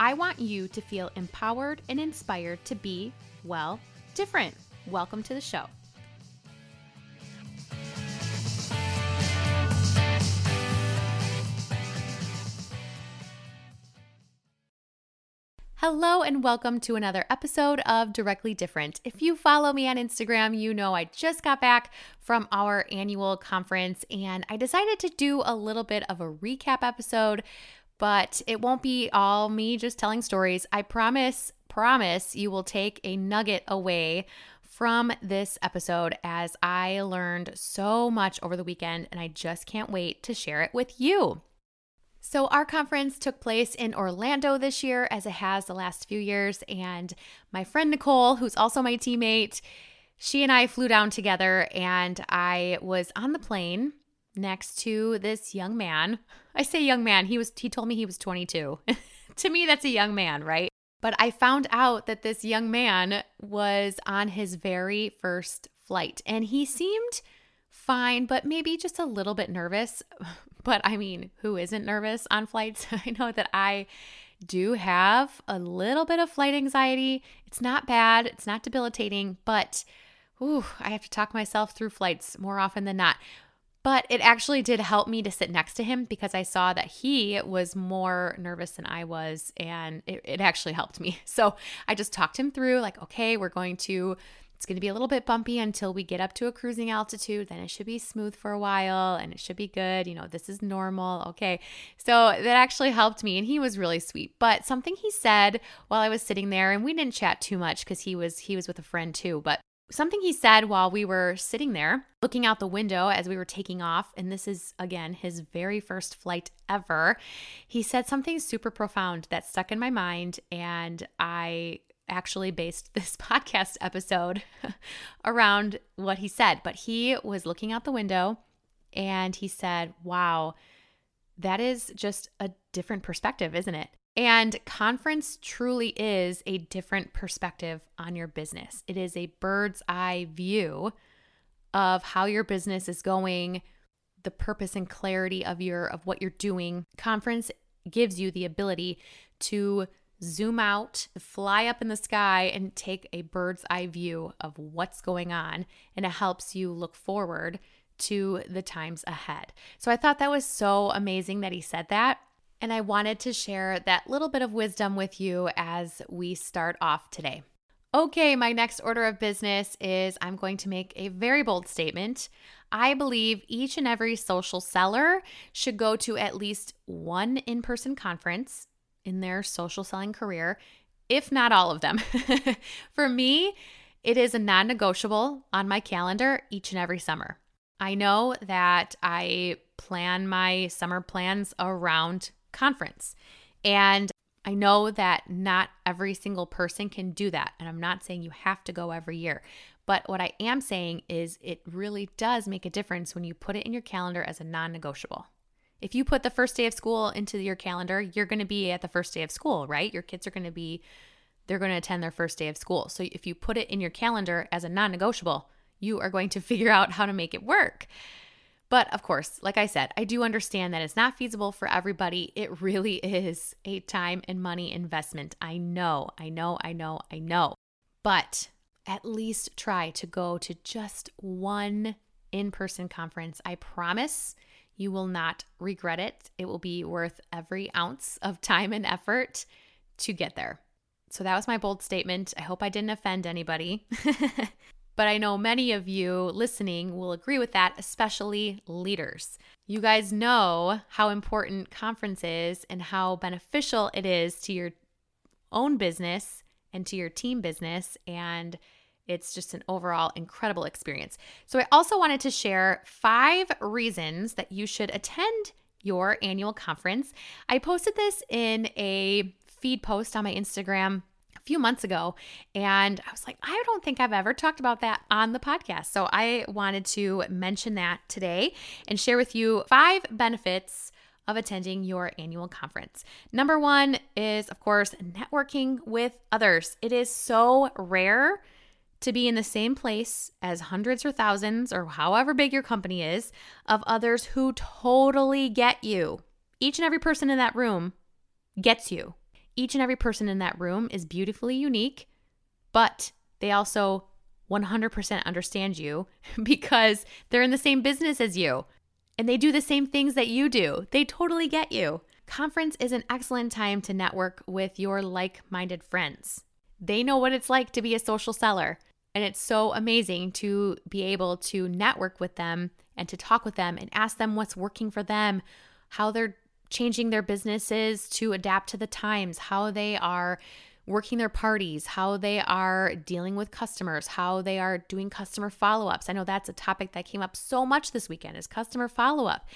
I want you to feel empowered and inspired to be, well, different. Welcome to the show. Hello, and welcome to another episode of Directly Different. If you follow me on Instagram, you know I just got back from our annual conference and I decided to do a little bit of a recap episode but it won't be all me just telling stories. I promise, promise you will take a nugget away from this episode as I learned so much over the weekend and I just can't wait to share it with you. So, our conference took place in Orlando this year, as it has the last few years. And my friend Nicole, who's also my teammate, she and I flew down together, and I was on the plane next to this young man. I say young man, he was he told me he was 22. to me that's a young man, right? But I found out that this young man was on his very first flight and he seemed fine, but maybe just a little bit nervous. But I mean, who isn't nervous on flights? I know that I do have a little bit of flight anxiety. It's not bad, it's not debilitating, but ooh, I have to talk myself through flights more often than not. But it actually did help me to sit next to him because I saw that he was more nervous than I was, and it, it actually helped me. So I just talked him through, like, okay, we're going to it's going to be a little bit bumpy until we get up to a cruising altitude. Then it should be smooth for a while and it should be good. You know, this is normal. Okay. So that actually helped me and he was really sweet. But something he said while I was sitting there and we didn't chat too much cuz he was he was with a friend too, but something he said while we were sitting there looking out the window as we were taking off and this is again his very first flight ever he said something super profound that stuck in my mind and i actually based this podcast episode around what he said. But he was looking out the window and he said wow that is just a different perspective isn't it and conference truly is a different perspective on your business. It is a bird's eye view of how your business is going, the purpose and clarity of your of what you're doing. Conference gives you the ability to zoom out, fly up in the sky and take a bird's eye view of what's going on and it helps you look forward to the times ahead. So I thought that was so amazing that he said that and I wanted to share that little bit of wisdom with you as we start off today. Okay, my next order of business is I'm going to make a very bold statement. I believe each and every social seller should go to at least one in person conference in their social selling career, if not all of them. For me, it is a non negotiable on my calendar each and every summer. I know that I plan my summer plans around conference. And I know that not every single person can do that. And I'm not saying you have to go every year. But what I am saying is it really does make a difference when you put it in your calendar as a non negotiable. If you put the first day of school into your calendar, you're going to be at the first day of school, right? Your kids are going to be, they're going to attend their first day of school. So if you put it in your calendar as a non negotiable, you are going to figure out how to make it work. But of course, like I said, I do understand that it's not feasible for everybody. It really is a time and money investment. I know, I know, I know, I know. But at least try to go to just one in person conference. I promise you will not regret it. It will be worth every ounce of time and effort to get there. So that was my bold statement. I hope I didn't offend anybody. But I know many of you listening will agree with that, especially leaders. You guys know how important conference is and how beneficial it is to your own business and to your team business. And it's just an overall incredible experience. So, I also wanted to share five reasons that you should attend your annual conference. I posted this in a feed post on my Instagram few months ago and I was like, I don't think I've ever talked about that on the podcast. So I wanted to mention that today and share with you five benefits of attending your annual conference. Number one is, of course, networking with others. It is so rare to be in the same place as hundreds or thousands, or however big your company is, of others who totally get you. Each and every person in that room gets you. Each and every person in that room is beautifully unique, but they also 100% understand you because they're in the same business as you and they do the same things that you do. They totally get you. Conference is an excellent time to network with your like minded friends. They know what it's like to be a social seller. And it's so amazing to be able to network with them and to talk with them and ask them what's working for them, how they're changing their businesses to adapt to the times, how they are working their parties, how they are dealing with customers, how they are doing customer follow-ups. I know that's a topic that came up so much this weekend is customer follow-up.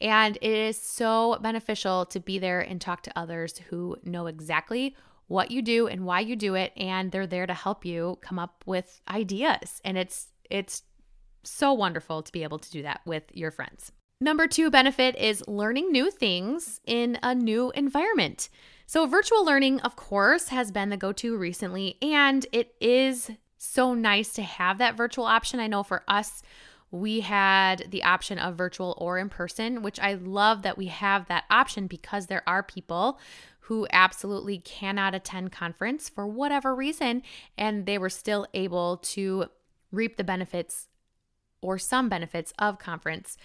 And it is so beneficial to be there and talk to others who know exactly what you do and why you do it and they're there to help you come up with ideas. And it's it's so wonderful to be able to do that with your friends. Number 2 benefit is learning new things in a new environment. So, virtual learning, of course, has been the go to recently, and it is so nice to have that virtual option. I know for us, we had the option of virtual or in person, which I love that we have that option because there are people who absolutely cannot attend conference for whatever reason, and they were still able to reap the benefits or some benefits of conference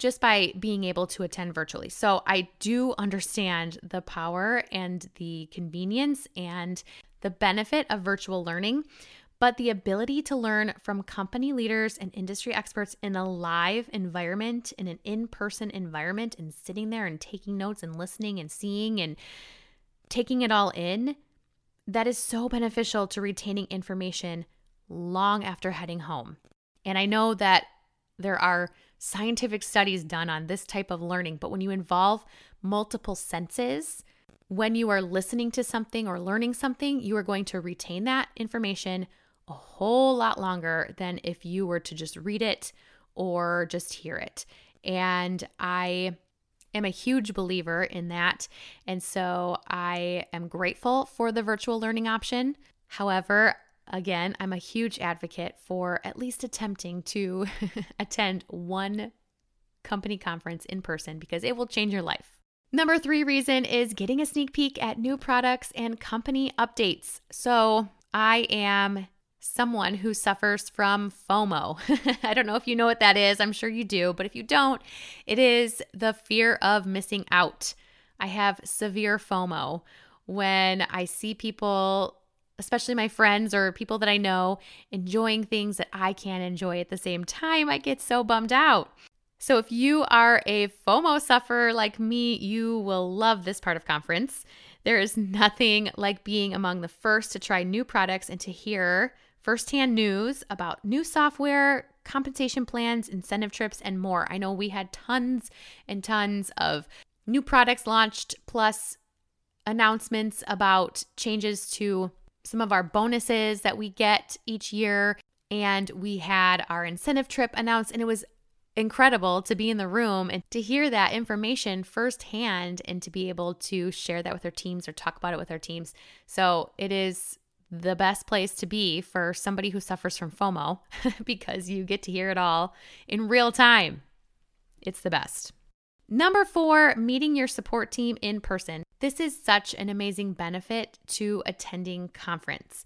just by being able to attend virtually. So I do understand the power and the convenience and the benefit of virtual learning, but the ability to learn from company leaders and industry experts in a live environment, in an in person environment, and sitting there and taking notes and listening and seeing and taking it all in, that is so beneficial to retaining information long after heading home. And I know that there are scientific studies done on this type of learning, but when you involve multiple senses, when you are listening to something or learning something, you are going to retain that information a whole lot longer than if you were to just read it or just hear it. And I am a huge believer in that. And so I am grateful for the virtual learning option. However, Again, I'm a huge advocate for at least attempting to attend one company conference in person because it will change your life. Number three reason is getting a sneak peek at new products and company updates. So, I am someone who suffers from FOMO. I don't know if you know what that is. I'm sure you do. But if you don't, it is the fear of missing out. I have severe FOMO when I see people especially my friends or people that I know, enjoying things that I can't enjoy at the same time, I get so bummed out. So, if you are a FOMO sufferer like me, you will love this part of conference. There is nothing like being among the first to try new products and to hear firsthand news about new software, compensation plans, incentive trips, and more. I know we had tons and tons of new products launched, plus announcements about changes to some of our bonuses that we get each year. And we had our incentive trip announced, and it was incredible to be in the room and to hear that information firsthand and to be able to share that with our teams or talk about it with our teams. So it is the best place to be for somebody who suffers from FOMO because you get to hear it all in real time. It's the best. Number four, meeting your support team in person. This is such an amazing benefit to attending conference.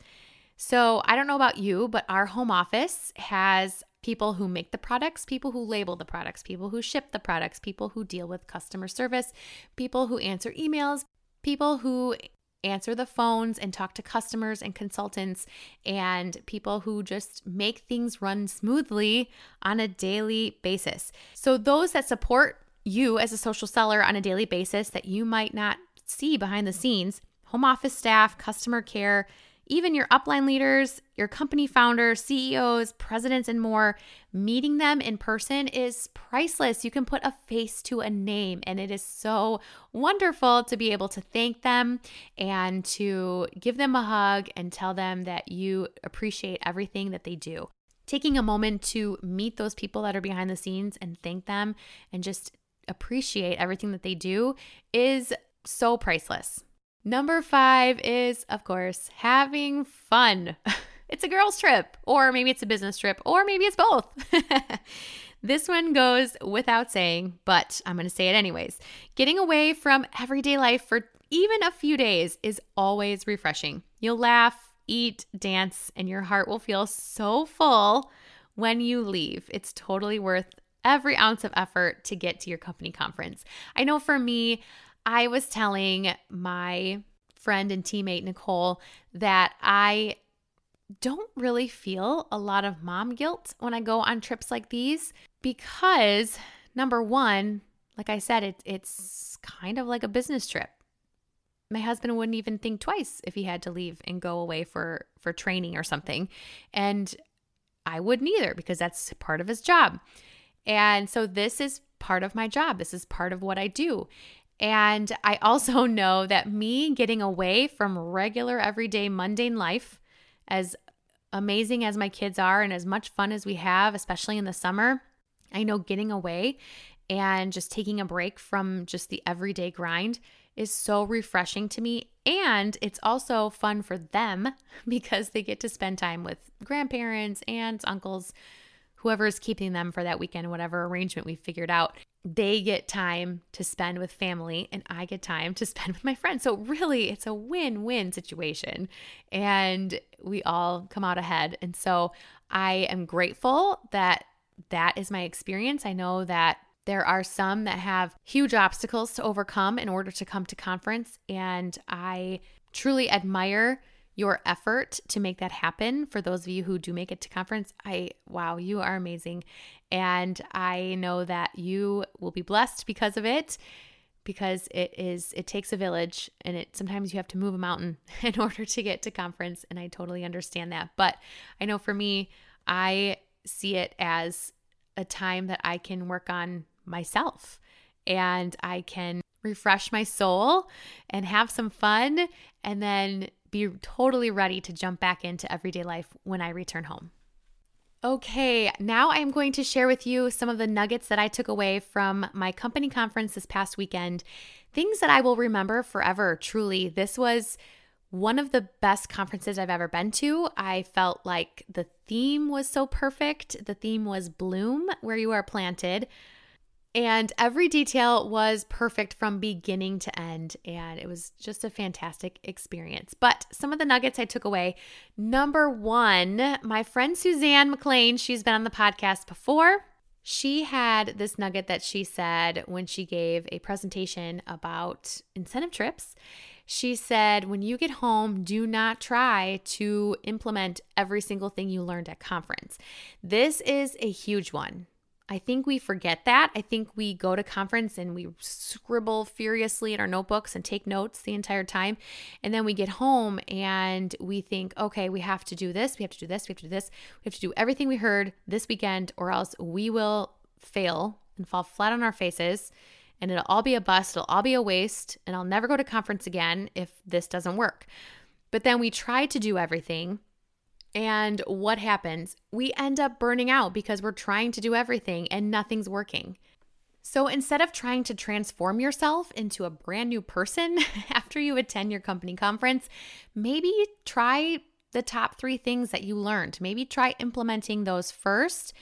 So, I don't know about you, but our home office has people who make the products, people who label the products, people who ship the products, people who deal with customer service, people who answer emails, people who answer the phones and talk to customers and consultants, and people who just make things run smoothly on a daily basis. So, those that support you as a social seller on a daily basis that you might not see behind the scenes home office staff, customer care, even your upline leaders, your company founders, CEOs, presidents, and more, meeting them in person is priceless. You can put a face to a name, and it is so wonderful to be able to thank them and to give them a hug and tell them that you appreciate everything that they do. Taking a moment to meet those people that are behind the scenes and thank them and just appreciate everything that they do is so priceless. Number five is, of course, having fun. it's a girls' trip, or maybe it's a business trip, or maybe it's both. this one goes without saying, but I'm going to say it anyways. Getting away from everyday life for even a few days is always refreshing. You'll laugh, eat, dance, and your heart will feel so full when you leave. It's totally worth every ounce of effort to get to your company conference. I know for me, I was telling my friend and teammate, Nicole, that I don't really feel a lot of mom guilt when I go on trips like these because, number one, like I said, it, it's kind of like a business trip. My husband wouldn't even think twice if he had to leave and go away for for training or something. And I wouldn't either because that's part of his job. And so this is part of my job. This is part of what I do. And I also know that me getting away from regular, everyday, mundane life, as amazing as my kids are and as much fun as we have, especially in the summer, I know getting away and just taking a break from just the everyday grind is so refreshing to me. And it's also fun for them because they get to spend time with grandparents, aunts, uncles, whoever is keeping them for that weekend, whatever arrangement we figured out, they get time to spend with family and I get time to spend with my friends. So, really, it's a win win situation. And we all come out ahead. And so, I am grateful that that is my experience. I know that there are some that have huge obstacles to overcome in order to come to conference. And I truly admire your effort to make that happen. For those of you who do make it to conference, I wow, you are amazing. And I know that you will be blessed because of it because it is it takes a village and it sometimes you have to move a mountain in order to get to conference and I totally understand that. But I know for me, I see it as a time that I can work on myself and I can refresh my soul and have some fun and then be totally ready to jump back into everyday life when I return home. Okay, now I'm going to share with you some of the nuggets that I took away from my company conference this past weekend. Things that I will remember forever, truly. This was one of the best conferences I've ever been to. I felt like the theme was so perfect. The theme was Bloom, where you are planted. And every detail was perfect from beginning to end. And it was just a fantastic experience. But some of the nuggets I took away number one, my friend Suzanne McLean, she's been on the podcast before. She had this nugget that she said when she gave a presentation about incentive trips. She said, when you get home, do not try to implement every single thing you learned at conference. This is a huge one. I think we forget that. I think we go to conference and we scribble furiously in our notebooks and take notes the entire time. And then we get home and we think, okay, we have to do this, we have to do this, we have to do this, we have to do everything we heard this weekend, or else we will fail and fall flat on our faces. And it'll all be a bust, it'll all be a waste, and I'll never go to conference again if this doesn't work. But then we try to do everything and what happens? We end up burning out because we're trying to do everything and nothing's working. So instead of trying to transform yourself into a brand new person after you attend your company conference, maybe try the top three things that you learned. Maybe try implementing those first,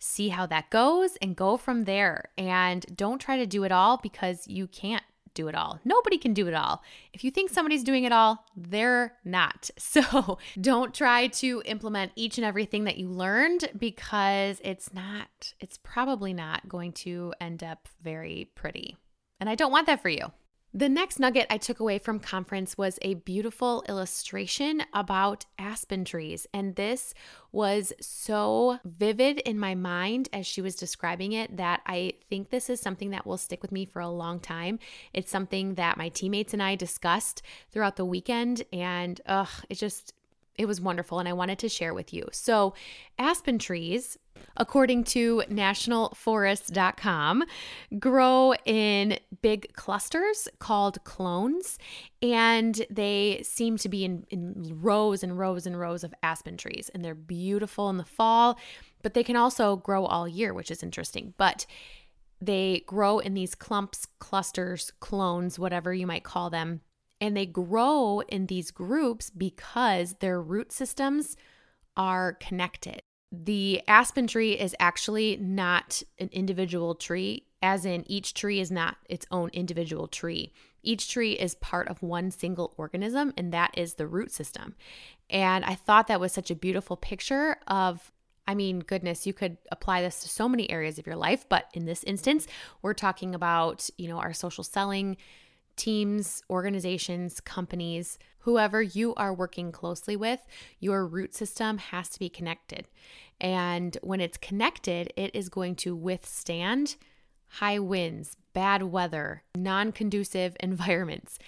see how that goes, and go from there. And don't try to do it all because you can't do it all. Nobody can do it all. If you think somebody's doing it all, they're not. So don't try to implement each and everything that you learned because it's not, it's probably not going to end up very pretty. And I don't want that for you. The next nugget I took away from conference was a beautiful illustration about aspen trees. And this was so vivid in my mind as she was describing it that I think this is something that will stick with me for a long time. It's something that my teammates and I discussed throughout the weekend. And ugh, it just it was wonderful and I wanted to share with you. So, aspen trees, according to nationalforest.com, grow in big clusters called clones, and they seem to be in, in rows and rows and rows of aspen trees. And they're beautiful in the fall, but they can also grow all year, which is interesting. But they grow in these clumps, clusters, clones, whatever you might call them and they grow in these groups because their root systems are connected. The aspen tree is actually not an individual tree, as in each tree is not its own individual tree. Each tree is part of one single organism, and that is the root system. And I thought that was such a beautiful picture of I mean, goodness, you could apply this to so many areas of your life, but in this instance, we're talking about, you know, our social selling, teams, organizations, companies, whoever you are working closely with, your root system has to be connected. And when it's connected, it is going to withstand high winds, bad weather, non conducive environments.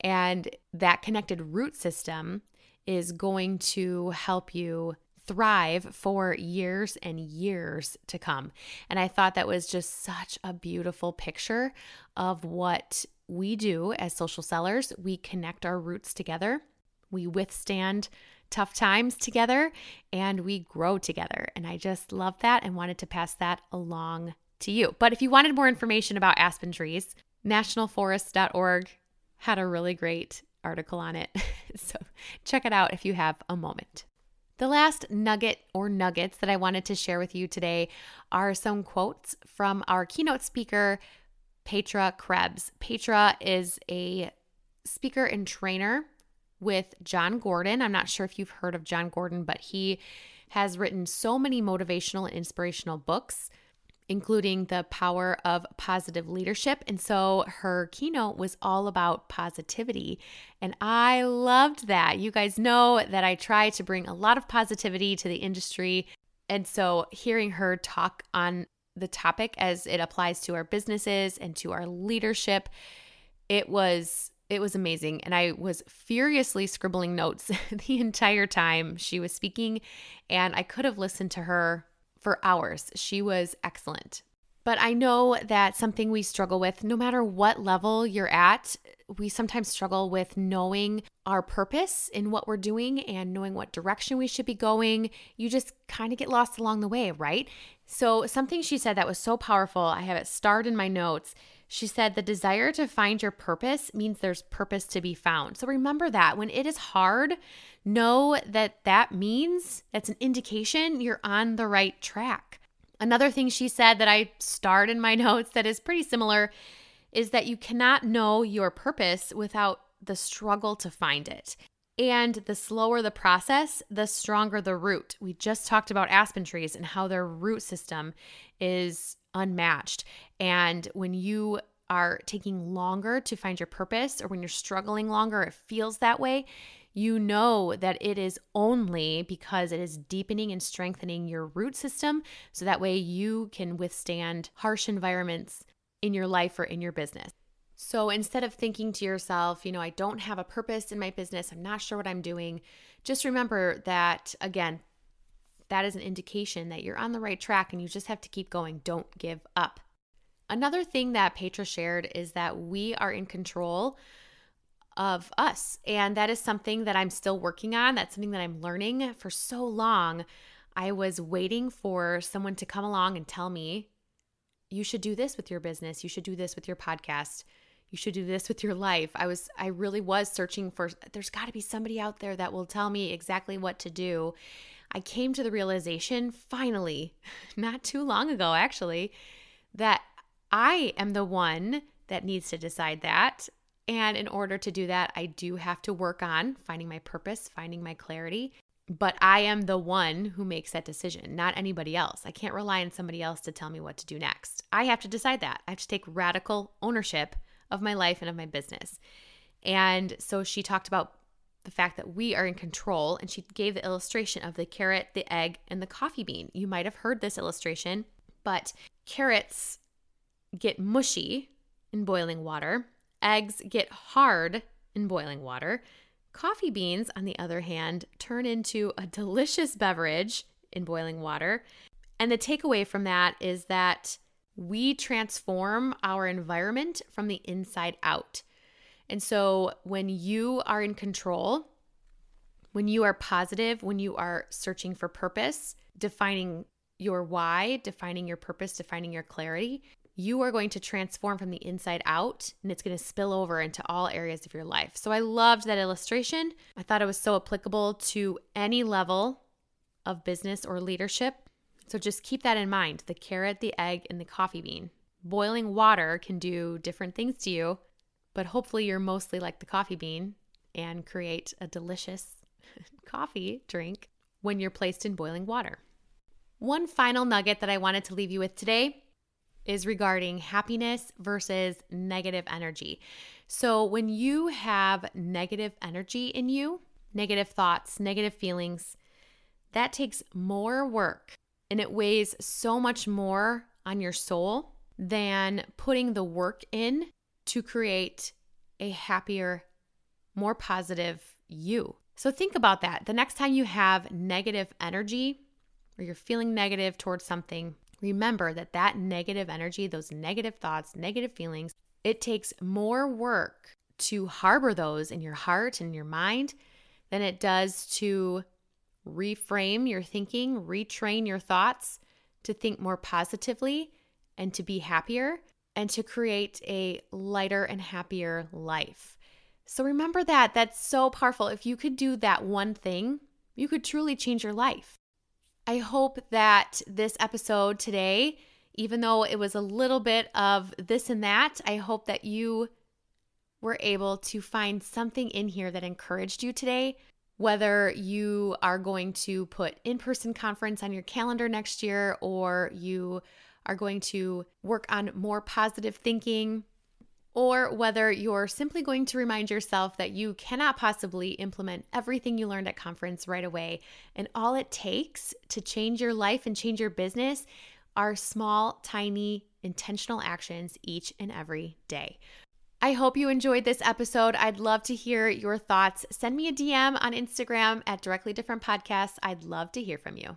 And that connected root system is going to help you thrive for years and years to come. And I thought that was just such a beautiful picture of what we do as social sellers. We connect our roots together, we withstand tough times together, and we grow together. And I just love that and wanted to pass that along to you. But if you wanted more information about aspen trees, nationalforest.org had a really great article on it. so check it out if you have a moment. The last nugget or nuggets that I wanted to share with you today are some quotes from our keynote speaker, Petra Krebs. Petra is a speaker and trainer with Jon Gordon. I'm not sure if you've heard of Jon Gordon, but he has written so many motivational and inspirational books including the power of positive leadership. And so her keynote was all about positivity. And I loved that. You guys know that I try to bring a lot of positivity to the industry. And so hearing her talk on the topic as it applies to our businesses and to our leadership, it was it was amazing and i was furiously scribbling notes the entire time she was speaking and i could have listened to her for hours. She was excellent. But I know that something we struggle with, no matter what level you're at, we sometimes struggle with knowing our purpose in what we're doing and knowing what direction we should be going. You just kind of get lost along the way, right? So, something she said that was so powerful, I have it starred in my notes. She said, The desire to find your purpose means there's purpose to be found. So, remember that when it is hard know that that means that's an indication you're on the right track. Another thing she said that I starred in my notes that is pretty similar is that you cannot know your purpose without the struggle to find it. And the slower the process, the stronger the root. We just talked about aspen trees and how their root system is unmatched. And when you are taking longer to find your purpose, or when you're struggling longer, it feels that way, you know that it is only because it is deepening and strengthening your root system so that way you can withstand harsh environments in your life or in your business. So instead of thinking to yourself, you know, I don't have a purpose in my business, I'm not sure what I'm doing, just remember that again, that is an indication that you're on the right track and you just have to keep going. Don't give up. Another thing that Petra shared is that we are in control of us. And that is something that I'm still working on. That's something that I'm learning for so long. I was waiting for someone to come along and tell me, you should do this with your business. You should do this with your podcast. You should do this with your life. I was, I really was searching for, there's got to be somebody out there that will tell me exactly what to do. I came to the realization finally, not too long ago, actually, that I am the one that needs to decide that. And in order to do that, I do have to work on finding my purpose, finding my clarity. But I am the one who makes that decision, not anybody else. I can't rely on somebody else to tell me what to do next. I have to decide that. I have to take radical ownership of my life and of my business. And so she talked about the fact that we are in control, and she gave the illustration of the carrot, the egg, and the coffee bean. You might have heard this illustration, but carrots get mushy in boiling water Eggs get hard in boiling water. Coffee beans, on the other hand, turn into a delicious beverage in boiling water. And the takeaway from that is that we transform our environment from the inside out. And so when you are in control, when you are positive, when you are searching for purpose, defining your why, defining your purpose, defining your clarity, you are going to transform from the inside out and it's going to spill over into all areas of your life. So I loved that illustration. I thought it was so applicable to any level of business or leadership. So just keep that in mind the carrot, the egg, and the coffee bean. Boiling water can do different things to you, but hopefully you're mostly like the coffee bean and create a delicious coffee drink when you're placed in boiling water. One final nugget that I wanted to leave you with today is regarding happiness versus negative energy. So, when you have negative energy in you, negative thoughts, negative feelings, that takes more work and it weighs so much more on your soul than putting the work in to create a happier, more positive you. So, think about that. The next time you have negative energy or you're feeling negative towards something, Remember that that negative energy, those negative thoughts, negative feelings, it takes more work to harbor those in your heart and your mind than it does to reframe your thinking, retrain your thoughts to think more positively and to be happier and to create a lighter and happier life. So remember that. That's so powerful. If you could do that one thing, you could truly change your life. I hope that this episode today, even though it was a little bit of this and that, I hope that you were able to find something in here that encouraged you today. Whether you are going to put in person conference on your calendar next year or you are going to work on more positive thinking or whether you're simply going to remind yourself that you cannot possibly implement everything you learned at conference right away. And all it takes to change your life and change your business are small, tiny, intentional actions each and every day. I hope you enjoyed this episode. I'd love to hear your thoughts. Send me a DM on Instagram at Directly Different Podcasts. I'd love to hear from you.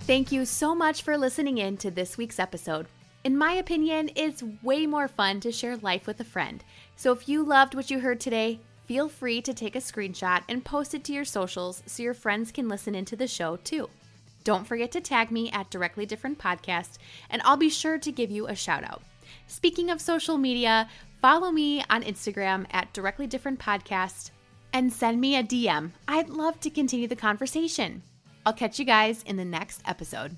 Thank you so much for listening in to this week's episode. In my opinion, it's way more fun to share life with a friend. So if you loved what you heard today, feel free to take a screenshot and post it to your socials so your friends can listen into the show too. Don't forget to tag me at Directly Different Podcast, and I'll be sure to give you a shout out. Speaking of social media, follow me on Instagram at Directly Different Podcast and send me a DM. I'd love to continue the conversation. I'll catch you guys in the next episode.